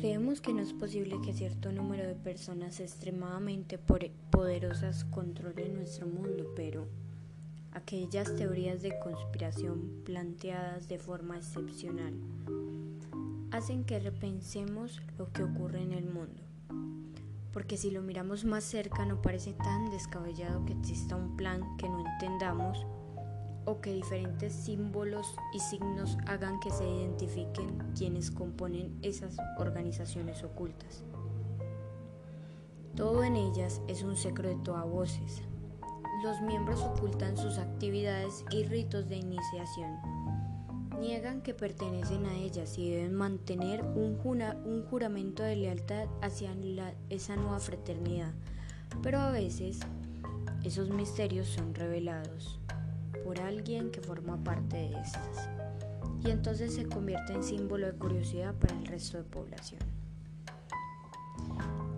Sabemos que no es posible que cierto número de personas extremadamente poderosas controlen nuestro mundo, pero aquellas teorías de conspiración planteadas de forma excepcional hacen que repensemos lo que ocurre en el mundo. Porque si lo miramos más cerca no parece tan descabellado que exista un plan que no entendamos o que diferentes símbolos y signos hagan que se identifiquen quienes componen esas organizaciones ocultas. Todo en ellas es un secreto a voces. Los miembros ocultan sus actividades y ritos de iniciación. Niegan que pertenecen a ellas y deben mantener un, juramento de lealtad hacia esa nueva fraternidad. Pero a veces esos misterios son revelados por alguien que forma parte de estas y entonces se convierte en símbolo de curiosidad para el resto de población.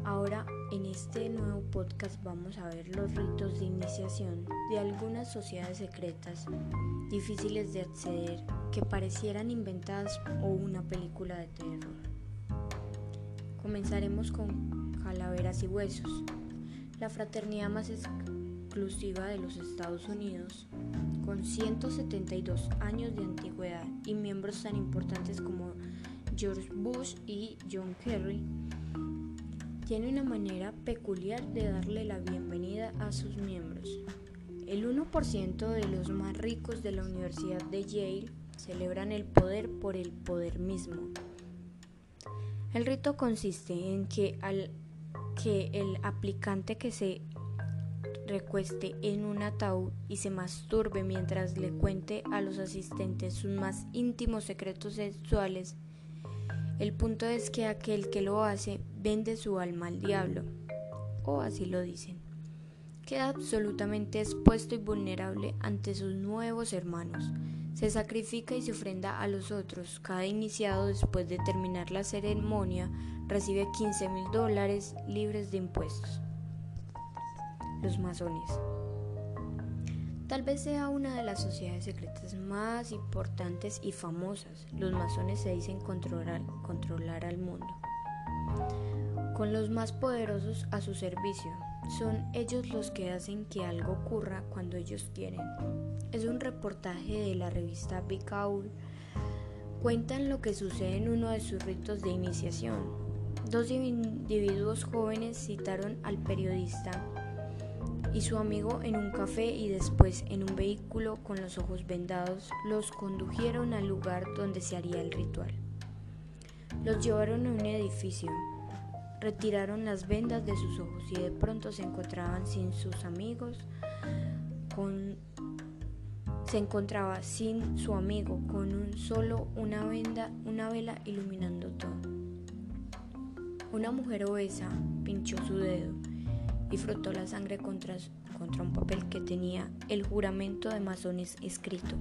Ahora en este nuevo podcast vamos a ver los ritos de iniciación de algunas sociedades secretas difíciles de acceder que parecieran inventadas o una película de terror. Comenzaremos con Calaveras y Huesos, la fraternidad más exclusiva de los Estados Unidos, con 172 años de antigüedad y miembros tan importantes como George Bush y John Kerry, tiene una manera peculiar de darle la bienvenida a sus miembros. El 1% de los más ricos de la Universidad de Yale celebran el poder por el poder mismo. El rito consiste en que, al, que el aplicante que se recueste en un ataúd y se masturbe mientras le cuente a los asistentes sus más íntimos secretos sexuales. El punto es que aquel que lo hace vende su alma al diablo, o así lo dicen. Queda absolutamente expuesto y vulnerable ante sus nuevos hermanos. Se sacrifica y se ofrenda a los otros. Cada iniciado después de terminar la ceremonia recibe 15 mil dólares libres de impuestos los masones. Tal vez sea una de las sociedades secretas más importantes y famosas. Los masones se dicen controlar, al mundo. Con los más poderosos a su servicio. Son ellos los que hacen que algo ocurra cuando ellos quieren. Es un reportaje de la revista Big Owl. Cuentan lo que sucede en uno de sus ritos de iniciación. Dos individuos jóvenes citaron al periodista y su amigo en un café y después en un vehículo con los ojos vendados los condujeron al lugar donde se haría el ritual. Los llevaron a un edificio, retiraron las vendas de sus ojos y de pronto se encontraban sin sus amigos, con, se encontraba sin su amigo con un solo una venda, una vela iluminando todo. Una mujer obesa pinchó su dedo y frotó la sangre contra, contra un papel que tenía el juramento de masones escrito.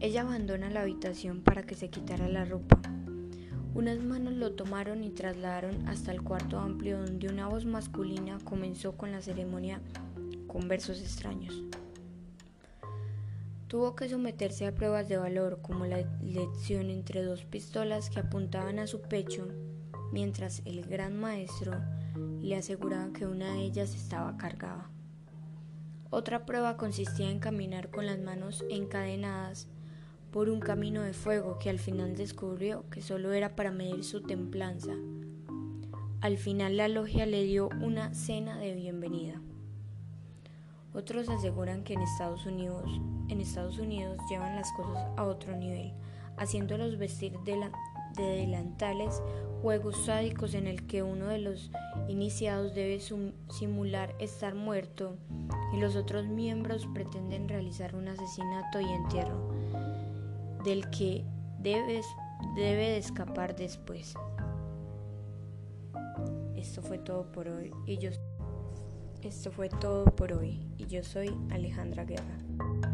Ella abandona la habitación para que se quitara la ropa. Unas manos lo tomaron y trasladaron hasta el cuarto amplio donde una voz masculina comenzó con la ceremonia con versos extraños. Tuvo que someterse a pruebas de valor como la elección entre dos pistolas que apuntaban a su pecho, mientras el gran maestro le aseguraban que una de ellas estaba cargada. Otra prueba consistía en caminar con las manos encadenadas por un camino de fuego que al final descubrió que solo era para medir su templanza. Al final la logia le dio una cena de bienvenida. Otros aseguran que en Estados Unidos, en Estados Unidos llevan las cosas a otro nivel, haciéndolos vestir de, la, de delantales juegos sádicos en el que uno de los iniciados debe simular estar muerto y los otros miembros pretenden realizar un asesinato y entierro del que debe, debe de escapar después. Esto fue todo por hoy y yo esto fue todo por hoy y yo soy Alejandra Guerra.